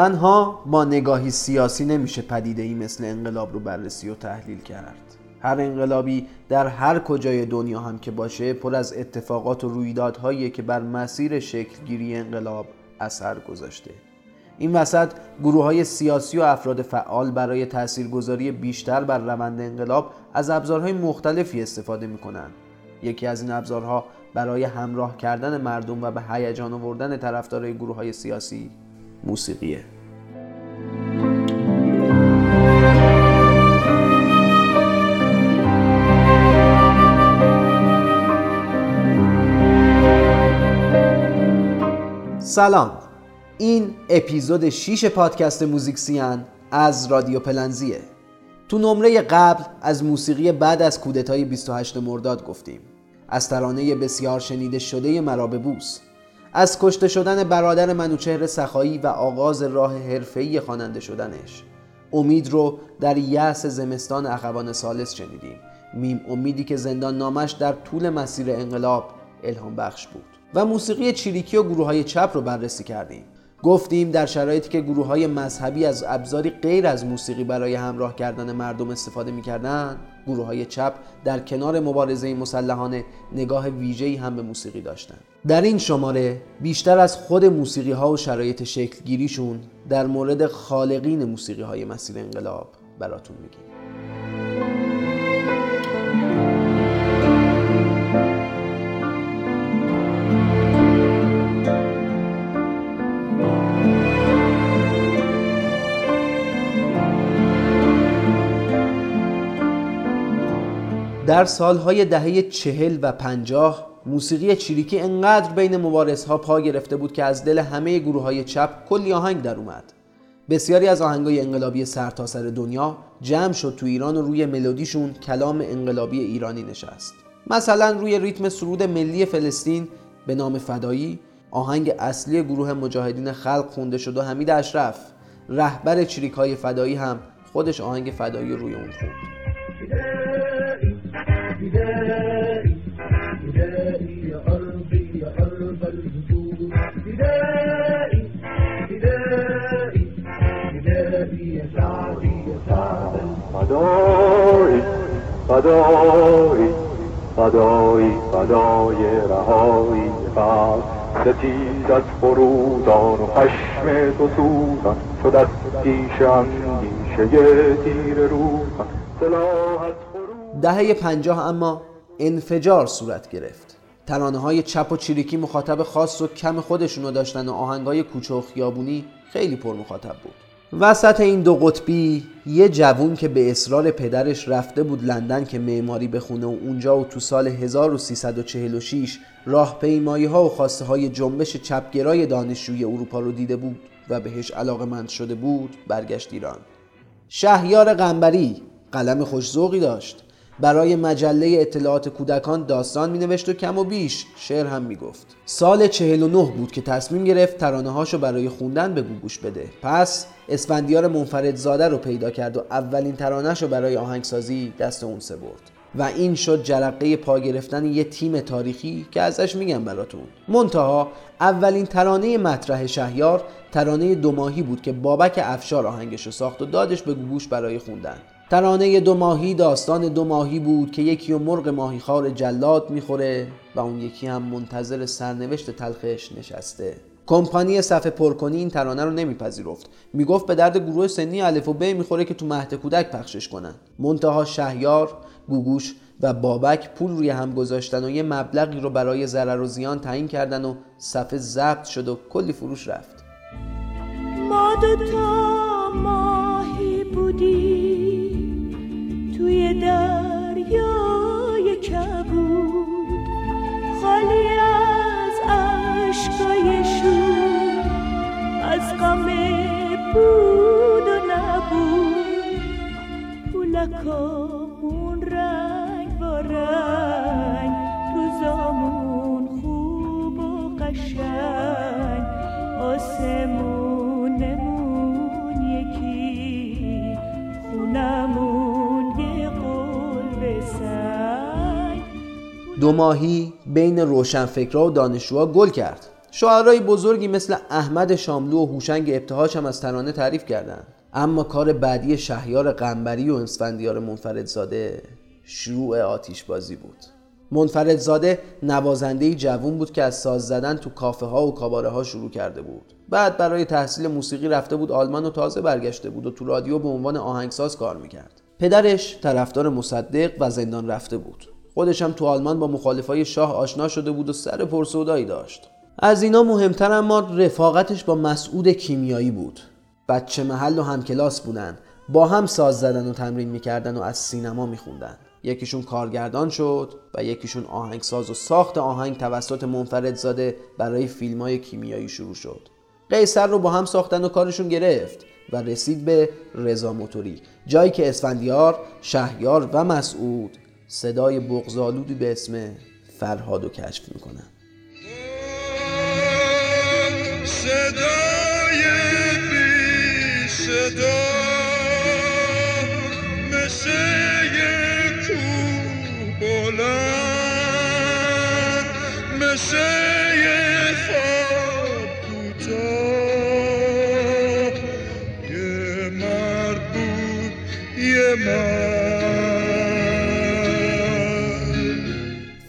تنها با نگاهی سیاسی نمیشه پدیده ای مثل انقلاب رو بررسی و تحلیل کرد هر انقلابی در هر کجای دنیا هم که باشه پر از اتفاقات و رویدادهایی که بر مسیر شکلگیری انقلاب اثر گذاشته این وسط گروه های سیاسی و افراد فعال برای تاثیرگذاری بیشتر بر روند انقلاب از ابزارهای مختلفی استفاده می کنند. یکی از این ابزارها برای همراه کردن مردم و به هیجان آوردن طرفدارای گروه های سیاسی موسیقیه. سلام. این اپیزود 6 پادکست موزیک سیان از رادیو پلنزیه. تو نمره قبل از موسیقی بعد از کودتای 28 مرداد گفتیم. از ترانه بسیار شنیده شده مرابه بوس از کشته شدن برادر منوچهر سخایی و آغاز راه حرفه‌ای خواننده شدنش. امید رو در یأس زمستان اخوان سالس شنیدیم. میم امیدی که زندان نامش در طول مسیر انقلاب الهام بخش بود. و موسیقی چریکی و گروه های چپ رو بررسی کردیم. گفتیم در شرایطی که گروه های مذهبی از ابزاری غیر از موسیقی برای همراه کردن مردم استفاده می‌کردند گروه های چپ در کنار مبارزه مسلحانه نگاه ویژه‌ای هم به موسیقی داشتند. در این شماره بیشتر از خود موسیقی ها و شرایط شکلگیریشون در مورد خالقین موسیقی های مسیر انقلاب براتون میگیم. در سالهای دهه چهل و پنجاه موسیقی چریکی انقدر بین مبارزها پا گرفته بود که از دل همه گروه های چپ کلی آهنگ در اومد. بسیاری از آهنگای انقلابی سرتاسر سر دنیا جمع شد تو ایران و روی ملودیشون کلام انقلابی ایرانی نشست. مثلا روی ریتم سرود ملی فلسطین به نام فدایی آهنگ اصلی گروه مجاهدین خلق خونده شد و حمید اشرف رهبر چریک های فدایی هم خودش آهنگ فدایی روی اون خوند فدایی فدایی فدای رهایی قلب ستیز از فرودان و خشم تو سوزان شد از پیش اندیشه تیر روزان دهه پنجاه اما انفجار صورت گرفت. ترانه های چپ و چریکی مخاطب خاص و کم خودشونو داشتن و آهنگ های کوچه و خیابونی خیلی پر مخاطب بود. وسط این دو قطبی یه جوون که به اصرار پدرش رفته بود لندن که معماری بخونه و اونجا و تو سال 1346 راهپیمایی ها و خواسته های جنبش چپگرای دانشجوی اروپا رو دیده بود و بهش علاقه مند شده بود برگشت ایران. شهیار قنبری قلم خوشزوقی داشت. برای مجله اطلاعات کودکان داستان مینوشت و کم و بیش شعر هم می‌گفت. سال 49 بود که تصمیم گرفت ترانه هاشو برای خوندن به گوش بده. پس اسفندیار منفرد زاده رو پیدا کرد و اولین ترانهش رو برای آهنگسازی دست اون سپرد و این شد جرقه پا گرفتن یه تیم تاریخی که ازش میگم براتون. منتها اولین ترانه مطرح شهیار ترانه دو ماهی بود که بابک افشار آهنگش رو ساخت و دادش به گوش برای خوندن. ترانه دو ماهی داستان دو ماهی بود که یکی و مرغ ماهی خار جلاد می‌خوره و اون یکی هم منتظر سرنوشت تلخش نشسته. کمپانی صفحه پرکنی این ترانه رو نمیپذیرفت. می‌گفت به درد گروه سنی الف و ب می‌خوره که تو مهد کودک پخشش کنن. منتها شهیار گوگوش و بابک پول روی هم گذاشتن و یه مبلغی رو برای ضرر و زیان تعیین کردن و صفحه ضبط شد و کلی فروش رفت. ما تا ماهی بین روشنفکرها و دانشجوها گل کرد. شاعرای بزرگی مثل احمد شاملو و هوشنگ ابتهاج هم از ترانه تعریف کردند. اما کار بعدی شهیار قنبری و اسفندیار منفردزاده شروع آتیش بازی بود. منفردزاده نوازنده جوون بود که از ساز زدن تو کافه ها و کاباره ها شروع کرده بود. بعد برای تحصیل موسیقی رفته بود آلمان و تازه برگشته بود و تو رادیو به عنوان آهنگساز کار می‌کرد. پدرش طرفدار مصدق و زندان رفته بود. خودش هم تو آلمان با مخالفای شاه آشنا شده بود و سر پرسودایی داشت. از اینا مهمتر اما رفاقتش با مسعود کیمیایی بود. بچه محل و همکلاس بودن. با هم ساز زدن و تمرین می‌کردن و از سینما میخوندن. یکیشون کارگردان شد و یکیشون آهنگساز و ساخت آهنگ توسط منفردزاده برای فیلم های کیمیایی شروع شد. قیصر رو با هم ساختن و کارشون گرفت و رسید به رضا موتوری جایی که اسفندیار، شهیار و مسعود صدای بغزالودی به اسم فرهاد رو کشف می‌کنن صدای بی صدا مثل کوه بلند مثل خواب یه مرد بود یه مرد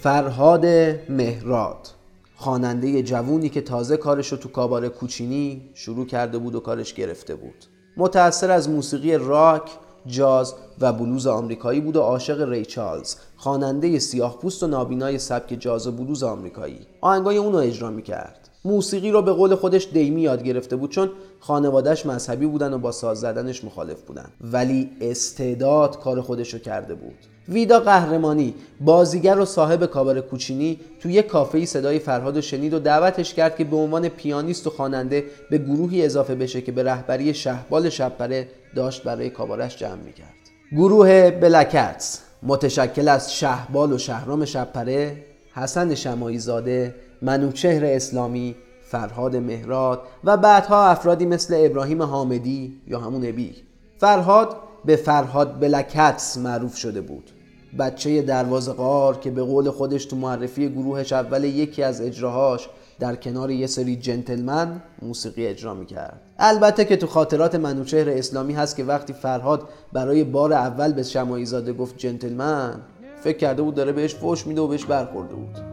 فرهاد مهراد خواننده جوونی که تازه کارش رو تو کاباره کوچینی شروع کرده بود و کارش گرفته بود. متأثر از موسیقی راک، جاز و بلوز آمریکایی بود و عاشق ری چارلز خواننده سیاه پوست و نابینای سبک جاز و بلوز آمریکایی. آهنگای اونو اجرا می‌کرد. موسیقی رو به قول خودش دیمی یاد گرفته بود چون خانوادهش مذهبی بودن و با ساز زدنش مخالف بودن. ولی استعداد کار خودش رو کرده بود. ویدا قهرمانی بازیگر و صاحب کابار کوچینی تو یک کافه صدای فرهاد و شنید و دعوتش کرد که به عنوان پیانیست و خواننده به گروهی اضافه بشه که به رهبری شهبال شبپره داشت برای کابارش جمع می‌کرد. گروه بلکتس متشکل از شهبال و شهرام شبپره حسن شمایی زاده منوچهر اسلامی فرهاد مهراد و بعدها افرادی مثل ابراهیم حامدی یا همون ابی فرهاد به فرهاد بلکتس معروف شده بود. بچه دروازه قار که به قول خودش تو معرفی گروهش اول یکی از اجراهاش در کنار یه سری جنتلمن موسیقی اجرا می‌کرد. البته که تو خاطرات منوچهر اسلامی هست که وقتی فرهاد برای بار اول به شمایی زاده گفت جنتلمن فکر کرده بود داره بهش فوش میده و بهش برخورده بود.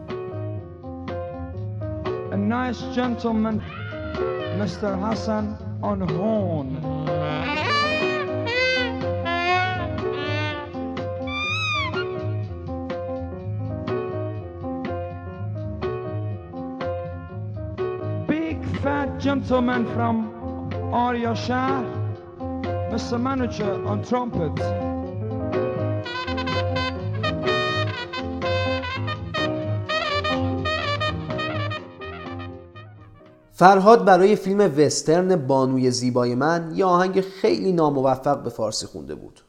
Nice gentleman, Mr. Hassan on horn. Big fat gentleman from Arya Mr. Manager on trumpet. فرهاد برای فیلم وسترن بانوی زیبای من یه آهنگ خیلی ناموفق به فارسی خونده بود.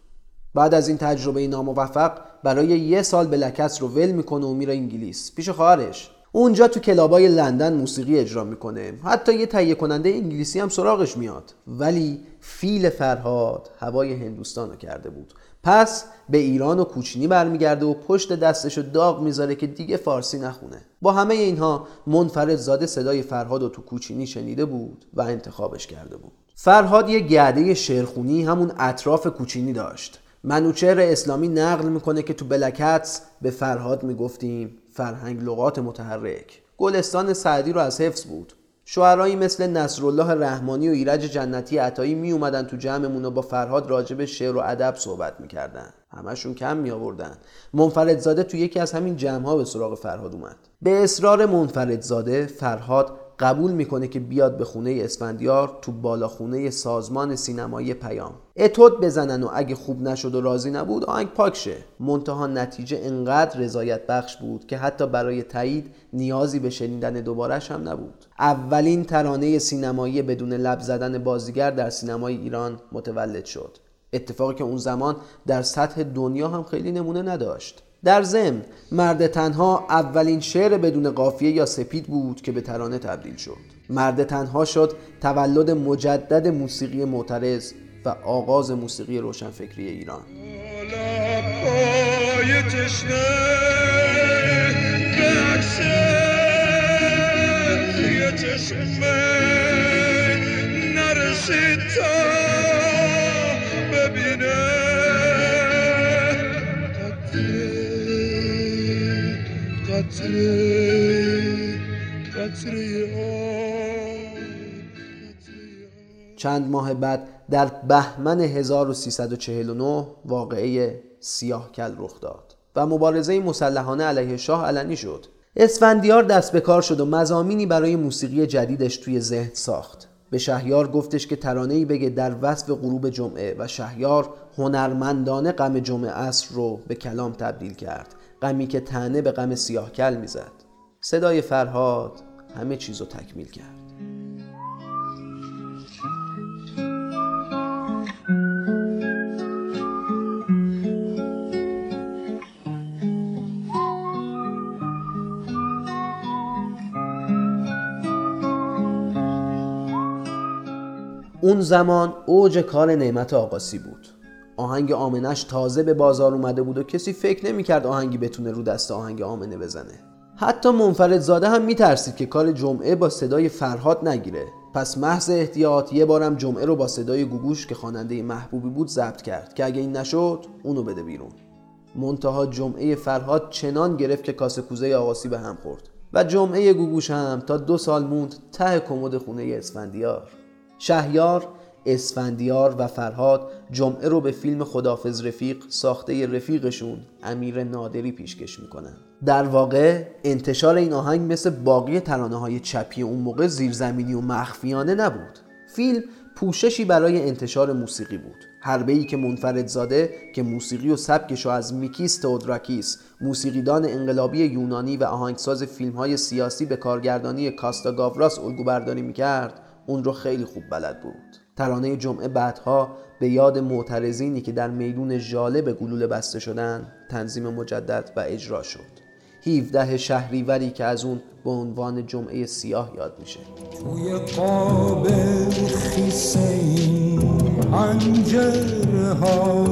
بعد از این تجربه ناموفق برای یه سال به لکس رو ول می‌کنه و میره انگلیس. پیش خواهرش. اونجا تو کلابای لندن موسیقی اجرا می‌کنه. حتی یه تهیه کننده انگلیسی هم سراغش میاد. ولی فیل فرهاد هوای هندوستان رو کرده بود. پس به ایران و کوچینی برمیگرده و پشت دستش رو داغ می‌ذاره که دیگه فارسی نخونه. با همه اینها منفرد زاده صدای فرهاد رو تو کوچینی شنیده بود و انتخابش کرده بود. فرهاد یه گرده شعرخونی همون اطراف کوچینی داشت. منوچهر اسلامی نقل می‌کنه که تو بلکتس به فرهاد می‌گفتیم فرهنگ لغات متحرک. گلستان سعدی رو از حفظ بود. شعرایی مثل نصرالله رحمانی و ایرج جنتی عطایی می اومدن تو جمعمون و با فرهاد راجع به شعر و ادب صحبت می‌کردن همشون کم می آوردن. منفردزاده تو یکی از همین جمعها به سراغ فرهاد اومد. به اصرار منفردزاده فرهاد قبول می‌کنه که بیاد به خونه اسفندیار تو بالاخونه سازمان سینمایی پیام. اتود بزنن و اگه خوب نشد و راضی نبود آهنگ پاک شه. منتها نتیجه انقدر رضایت بخش بود که حتی برای تایید نیازی به شنیدن دوبارش هم نبود. اولین ترانه سینمایی بدون لب زدن بازیگر در سینمای ایران متولد شد. اتفاقی که اون زمان در سطح دنیا هم خیلی نمونه نداشت. در ضمن مرد تنها اولین شعر بدون قافیه یا سپید بود که به ترانه تبدیل شد. مرد تنها شد تولد مجدد موسیقی معترض و آغاز موسیقی روشنفکری ایران. چند ماه بعد در بهمن 1349 واقعه سیاه کل رخ داد و مبارزه مسلحانه علیه شاه علنی شد. اسفندیار دست به کار شد و مزامینی برای موسیقی جدیدش توی ذهن ساخت. به شهیار گفتش که ترانه‌ای بگه در وصف غروب جمعه و شهیار هنرمندانه غم جمعه عصر رو به کلام تبدیل کرد. غمی که تنه به غم سیاه کل می‌زد. صدای فرهاد همه چیز رو تکمیل کرد. اون زمان اوج کار نعمت آقاسی بود. آهنگ آمنش تازه به بازار اومده بود و کسی فکر نمی‌کرد آهنگی بتونه رو دست آهنگ آمنه بزنه. حتی منفرد زاده هم میترسید که کار جمعه با صدای فرهاد نگیره. پس محض احتیاط یه بارم جمعه رو با صدای گوگوش که خواننده محبوبی بود ضبط کرد که اگه این نشد اونو بده بیرون. منتها جمعه فرهاد چنان گرفت که کاسه کوزه آقاسی به هم خورد و جمعه گوگوش هم تا دو سال موند ته کمد خونه اسفندیار. شهیار اسفندیار و فرهاد جمعه رو به فیلم خدافز رفیق ساخته رفیقشون امیر نادری پیشکش می‌کنن. در واقع انتشار این آهنگ مثل باقی ترانه های چپی اون موقع زیرزمینی و مخفیانه نبود. فیلم پوششی برای انتشار موسیقی بود. حربه ای که منفرد زاده که موسیقی و سبکش رو از میکیس تودراکیس موسیقیدان انقلابی یونانی و آهنگساز فیلم های سیاسی به کارگردانی کاستا گاوراس الگو برداری می‌کرد اون رو خیلی خوب بلد بود. ترانه جمعه بعدها به یاد معترضینی که در میدون ژاله به گلوله بسته شدن تنظیم مجدد و اجرا شد. 17 شهریوری که از اون به عنوان جمعه سیاه یاد میشه. توی قاب خیسه این پنجره ها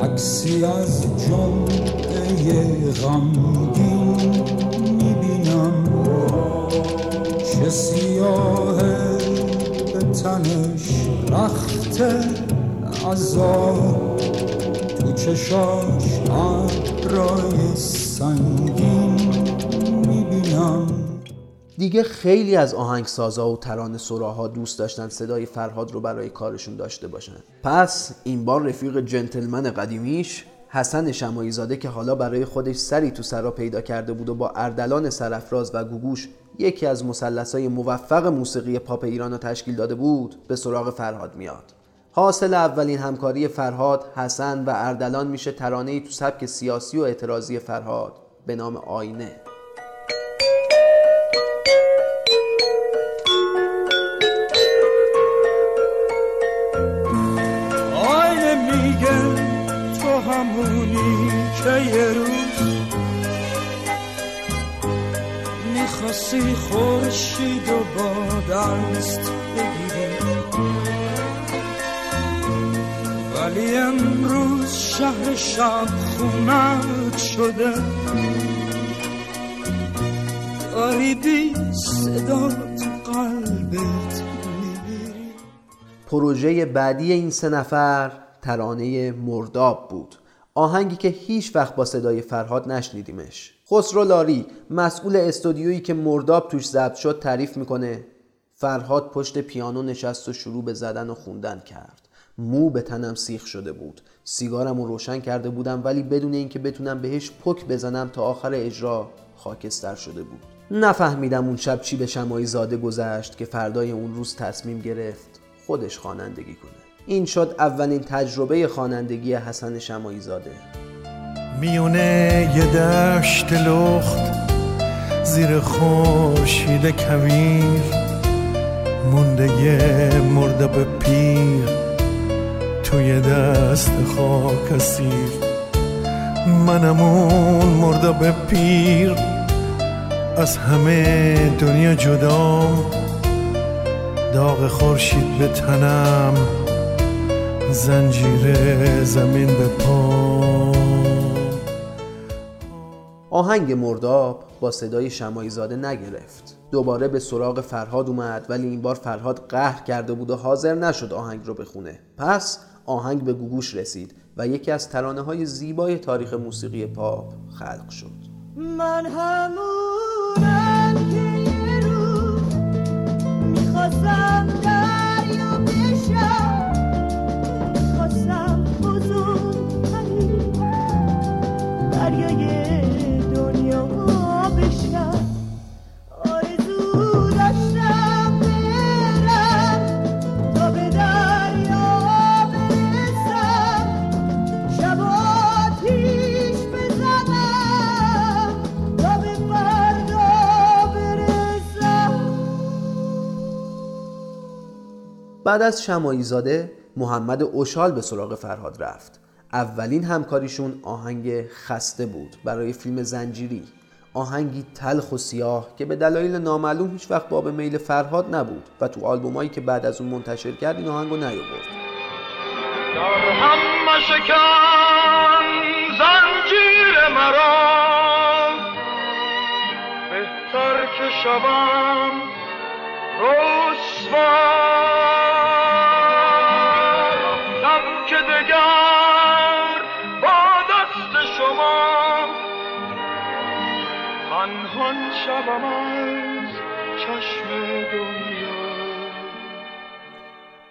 عکسی از جمعه غمگین می‌بینم. چه سیاه تنش رخت عذاب تو چشاش ابرای سنگین می‌بینم. دیگه خیلی از آهنگسازا و ترانه سراها دوست داشتن صدای فرهاد رو برای کارشون داشته باشن. پس این بار رفیق جنتلمن قدیمیش حسن شمایی زاده که حالا برای خودش سری تو سرا پیدا کرده بود و با اردلان سرفراز و گوگوش یکی از مثلثهای موفق موسیقی پاپ ایران رو تشکیل داده بود به سراغ فرهاد میاد. حاصل اولین همکاری فرهاد، حسن و اردلان میشه ترانه‌ای تو سبک سیاسی و اعتراضی فرهاد به نام آینه. خورشید و با دست بگیری ولی امروز شهر شب خونت شده. داری بی صدا تو قلبت پروژه بعدی این سه نفر ترانه مرداب بود. آهنگی که هیچ وقت با صدای فرهاد نشنیدیمش. خسرو لاری مسئول استودیویی که مرداب توش ضبط شد تعریف می‌کنه. فرهاد پشت پیانو نشست و شروع به زدن و خوندن کرد. مو به تنم سیخ شده بود. سیگارم رو روشن کرده بودم ولی بدون اینکه بتونم بهش پک بزنم تا آخر اجرا خاکستر شده بود. نفهمیدم اون شب چی به شمایی زاده گذشت که فردای اون روز تصمیم گرفت خودش خوانندگی کنه. این شد اولین تجربه خوانندگی حسن شمایی زاده. میونه یه دشت لخت زیر خورشید کویر مونده یه مرده پیر توی دست خاک اسیر. منم اون مرده پیر از همه دنیا جدا. داغ خورشید به تنم زنجیر زمین به پام آهنگ مرداب با صدای شمایی زاده نگرفت. دوباره به سراغ فرهاد اومد ولی این بار فرهاد قهر کرده بود و حاضر نشد آهنگ رو بخونه. پس آهنگ به گوگوش رسید و یکی از ترانه های زیبای تاریخ موسیقی پاپ خلق شد. من همونم که یه روز می‌خواستم بعد از شمایی زاده محمد اوشال به سراغ فرهاد رفت. اولین همکاریشون آهنگ خسته بود برای فیلم زنجیری. آهنگی تلخ و سیاه که به دلایل نامعلوم هیچ وقت باب میل فرهاد نبود و تو آلبومایی که بعد از اون منتشر کرد این آهنگو نیاورد. در هم مشکن زنجیر مرا. بهتر که شوم رسوا.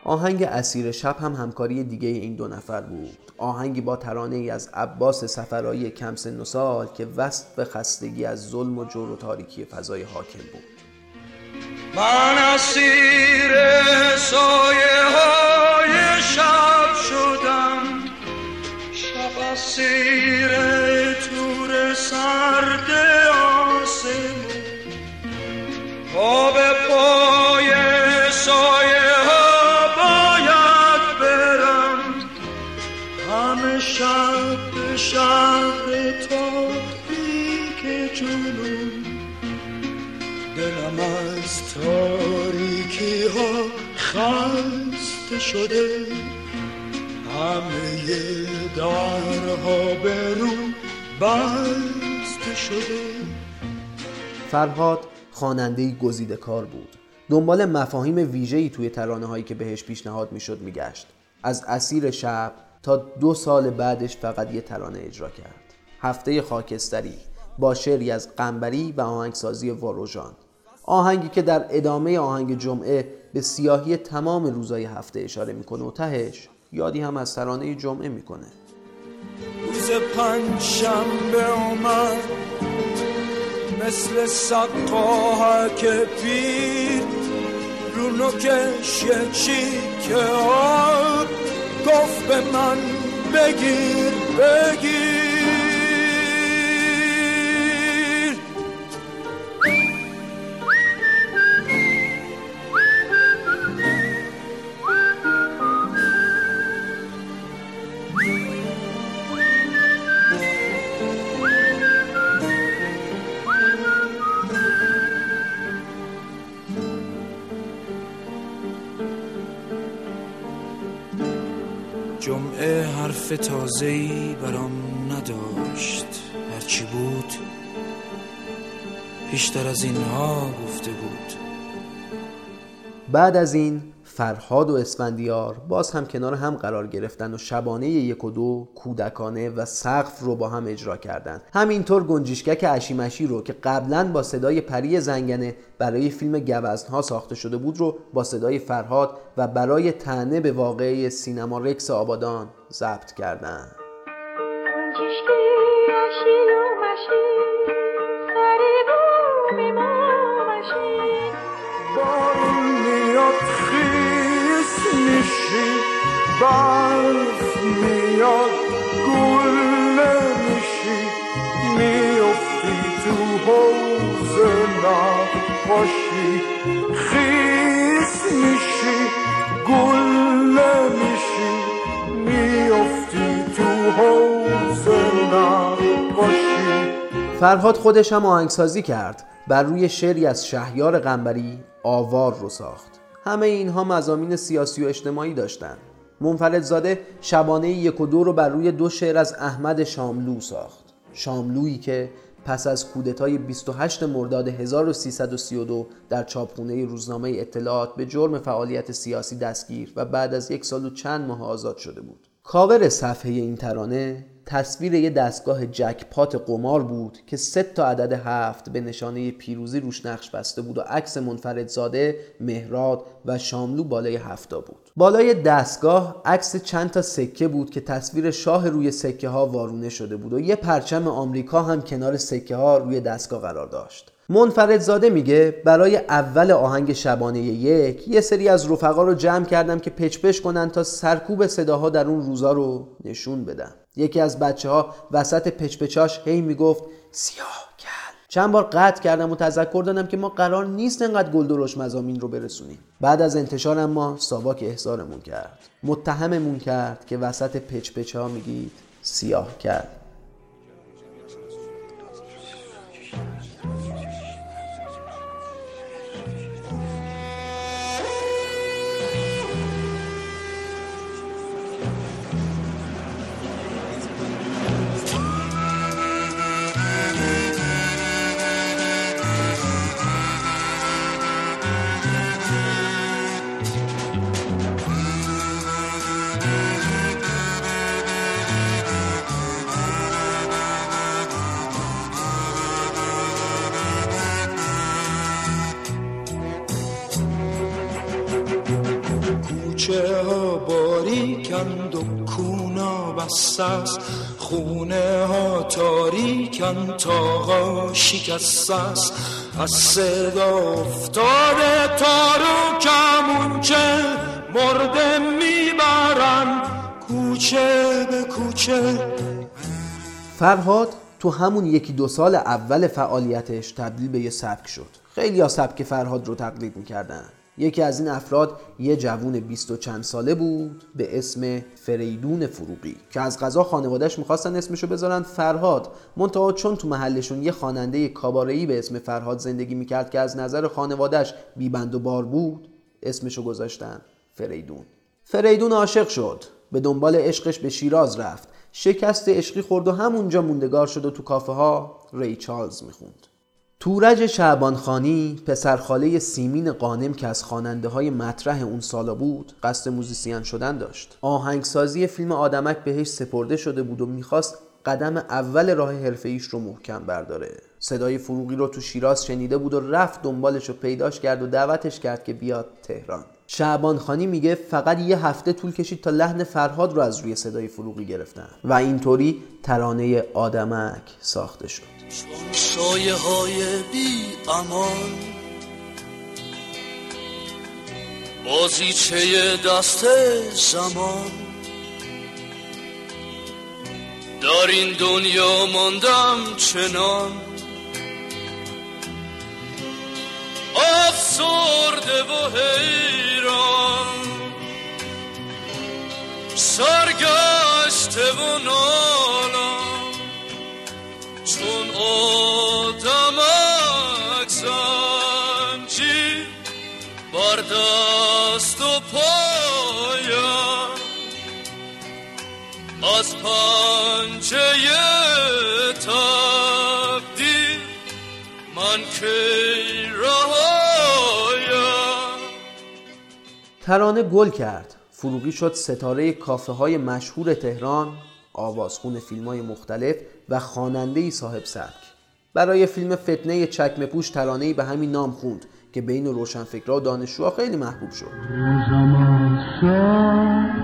آهنگ اسیر شب هم همکاری دیگه این دو نفر بود. آهنگی با ترانه ای از عباس سفرایی کم سن و سال که وصف خستگی از ظلم و جور و تاریکی فضای حاکم بود. من اسیر سایه های شب شدم. شب اسیر شده. همه درها به رو بسته شده. فرهاد خواننده گزیده کار بود. دنبال مفاهیم ویژه‌ای توی ترانه هایی که بهش پیشنهاد می‌شد میگشت. از اسیر شب تا دو سال بعدش فقط یه ترانه اجرا کرد. هفته خاکستری با شعری از قنبری و آهنگسازی واروژان. آهنگی که در ادامه آهنگ جمعه به سیاهی تمام روزای هفته اشاره می‌کنه و تهش یادی هم از ترانه جمعه می‌کنه. روز پنج شنبه اومد مثل سقاهک پیر رو نوکش یه چیک آب. گفت به من بگیر بگیر. حرف تازه‌ای برام نداشت. هرچی بود بیشتر از اینها گفته بود. بعد از این فرهاد و اسفندیار باز هم کنار هم قرار گرفتن و شبانه یک و دو کودکانه و سقف رو با هم اجرا کردند. همینطور گنجیشکک اشیمشی رو که قبلا با صدای پری زنگنه برای فیلم گوزنها ساخته شده بود رو با صدای فرهاد و برای تنه به واقعه سینما رکس آبادان ضبط کردند. برف میاد گل میشی میافتی تو حوز نقاشی خیس میشی گل میشی میافتی تو حوز نقاشی فرهاد خودش هم آهنگسازی کرد بر روی شعری از شهیار قنبری آوار رو ساخت. همه اینها مزامین سیاسی و اجتماعی داشتند. منفردزاده شبانه یک و دو رو بر روی دو شعر از احمد شاملو ساخت شاملویی که پس از کودتای 28 مرداد 1332 در چاپخونه روزنامه اطلاعات به جرم فعالیت سیاسی دستگیر و بعد از یک سال و چند ماه آزاد شده بود. کاور صفحه این ترانه تصویر یه دستگاه جکپات قمار بود که سه تا عدد هفت به نشانه پیروزی روش نقش بسته بود و عکس منفردزاده، مهراد و شاملو بالای هفتا بود. بالای دستگاه عکس چند تا سکه بود که تصویر شاه روی سکه ها وارونه شده بود و یه پرچم آمریکا هم کنار سکه ها روی دستگاه قرار داشت. منفردزاده میگه برای اول آهنگ شبانه یک یه سری از رفقا رو جمع کردم که پچ پچ کنن تا سرکوب صداها در اون روزا رو نشون بدن یکی از بچه ها وسط پچپچاش هی می‌گفت سیاه کل چند بار قطع کردم و تذکر دادم که ما قرار نیست انقدر گل درش مزامین رو برسونیم. بعد از انتشار ما ساواک احضارمون کرد. متهممون کرد که وسط پچپچ ها میگید سیاه کل است. خونه ها تاریکند تاقا شکسته است. از صدا افتاده تارو کمونچه مرده می‌برن. کوچه به کوچه. فرهاد تو همون یکی دو سال اول فعالیتش تبدیل به یه سبک شد. خیلی ها سبک فرهاد رو تقلید می‌کردن. یکی از این افراد یه جوون بیست و چند ساله بود به اسم فریدون فروغی که از غذا خانوادهش می‌خواستن اسمشو بذارن فرهاد. منتها چون تو محلشون یه خواننده کاباره‌ای به اسم فرهاد زندگی می‌کرد که از نظر خانوادهش بیبند و بار بود اسمشو گذاشتن فریدون. فریدون عاشق شد. به دنبال عشقش به شیراز رفت. شکست عشقی خورد و همونجا موندگار شد و تو کافه ها ری چارلز می‌خوند. تورج شعبانخانی پسرخاله سیمین قانم که از خواننده های مطرح اون سالا بود قصد موزیسین شدن داشت. آهنگسازی فیلم آدمک بهش سپرده شده بود و می‌خواست قدم اول راه حرفه رو محکم برداره. صدای فروغی رو تو شیراز شنیده بود و رفت دنبالش رو پیداش کرد و دعوتش کرد که بیاد تهران. شعبان خانی میگه فقط یه هفته طول کشید تا لحن فرهاد رو از روی صدای فروغی گرفتن و اینطوری ترانه آدمک ساخته شد. سایه های بی امان بازیچه دست زمان. در این دنیا ماندم چنان. افسرده و حیران سرگشته و نالان چون بر دست و پایم. از پنجه من رهایم. ترانه گل کرد. فروغی شد ستاره کافه های مشهور تهران آوازخون فیلم های مختلف و خواننده صاحب سبک. برای فیلم فتنه چکمه پوش ترانه‌ای به همین نام خوند که بین روشنفکرها و دانشجوها خیلی محبوب شد. شب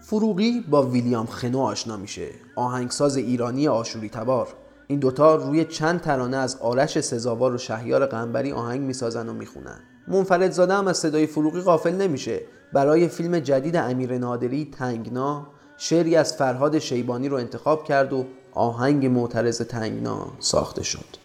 فروغی با ویلیام خنو آشنا میشه. آهنگساز ایرانی آشوری تبار. این دوتا روی چند ترانه از آرش سزاوار و شهیار قنبری آهنگ می‌سازن و می‌خونن. منفرد زاده هم از صدای فروغی غافل نمیشه. برای فیلم جدید امیر نادری تنگنا شعری از فرهاد شیبانی رو انتخاب کرد و آهنگ معترض تنگنا ساخته شد.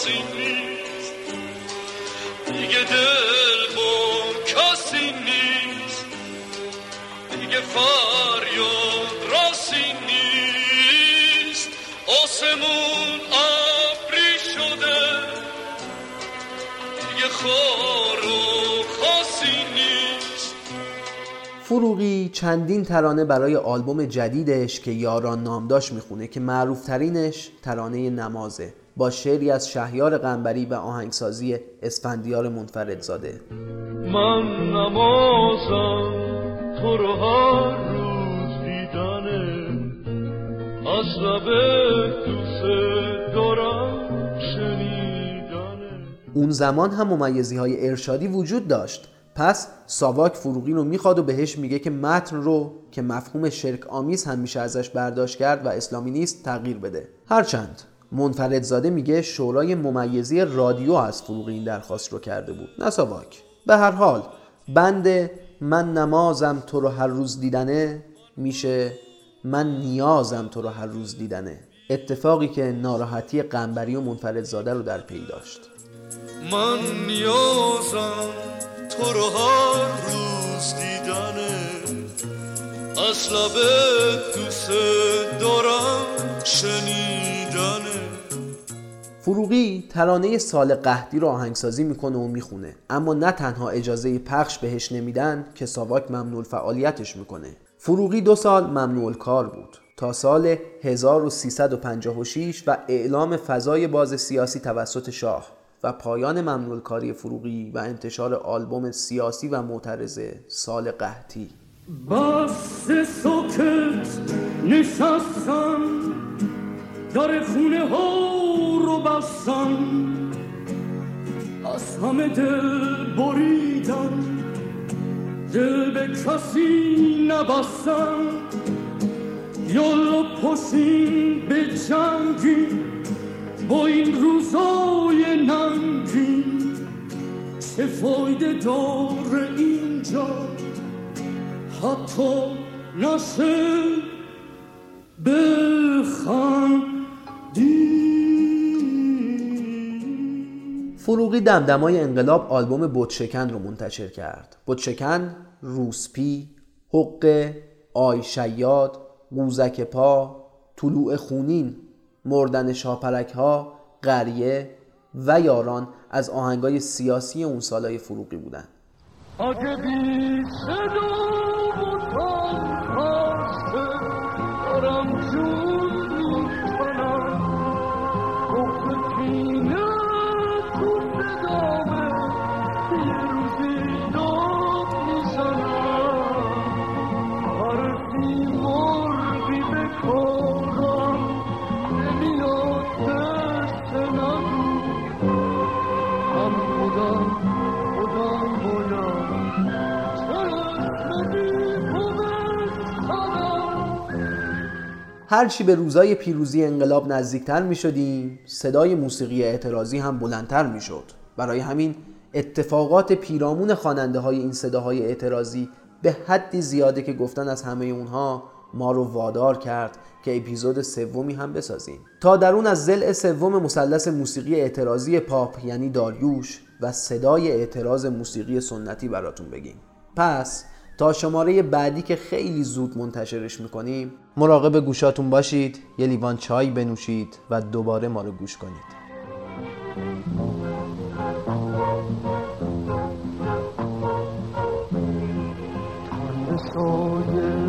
خاصی نیست. دیگه دل با کسی نیست. دیگه فریاد راسی نیست. آسمون ابری شده. دیگه خار و خاصی نیست. فروغی چندین ترانه برای آلبوم جدیدش که یاران نام داشت می‌خونه که معروف ترینش ترانه نمازه. با شعری از شهیار قنبری و آهنگسازی اسفندیار منفردزاده. من نمازم تو رو هر روز دیدنه. از لب دوست دارم شنیدنه. اون زمان هم ممیزی های ارشادی وجود داشت. پس ساواک فروغی رو می‌خواد و بهش میگه که متن رو که مفهوم شرک آمیز هم میشه ازش برداشت کرد و اسلامی نیست تغییر بده. هرچند منفردزاده میگه شورای ممیزی رادیو از فروغی این درخواست رو کرده بود. نه ساواک به هر حال بند من نمازم تو رو هر روز دیدنه میشه من نیازم تو رو هر روز دیدنه. اتفاقی که ناراحتی قنبری و منفردزاده رو در پی داشت. من نیازم تو رو هر روز دیدنه. از لب دوست دارم شنیدنه. فروغی ترانه سال قهدی رو آهنگسازی می‌کنه و می‌خونه. اما نه تنها اجازه پخش بهش نمیدن که ساواک ممنوع فعالیتش می‌کنه. فروغی دو سال ممنوع کار بود. تا سال 1356 و اعلام فضای باز سیاسی توسط شاه و پایان ممنوع کاری فروغی و انتشار آلبوم سیاسی و معترض سال قحطی. بس ساکت نشستم. در خونه ها رو بستم از همه دل بریدم دل به کسی نبستم یالا پاشین به جنگی. با این روزای ننگی. چه فایده داره اینجا؟ حتی نشه بخندی فروغی دمدمای انقلاب آلبوم بتشکن رو منتشر کرد. بتشکن، روسپی، حقه، آی شیاد، قوزک پا، طلوع خونین، مردن شاپرک ها، قریه و یاران از آهنگای سیاسی اون سالای فروغی بودن. هرچی به روزای پیروزی انقلاب نزدیکتر می شدیم صدای موسیقی اعتراضی هم بلندتر می شد برای همین اتفاقات پیرامون خواننده های این صداهای اعتراضی به حدی زیاده که گفتن از همه اونها ما رو وادار کرد که اپیزود سومی هم بسازیم. تا درون از زل سوم مثلث موسیقی اعتراضی پاپ یعنی داریوش و صدای اعتراض موسیقی سنتی براتون بگیم. پس تا شماره بعدی که خیلی زود منتشرش می‌کنیم. مراقب گوشاتون باشید یه لیوان چای بنوشید و دوباره ما رو گوش کنید. سایه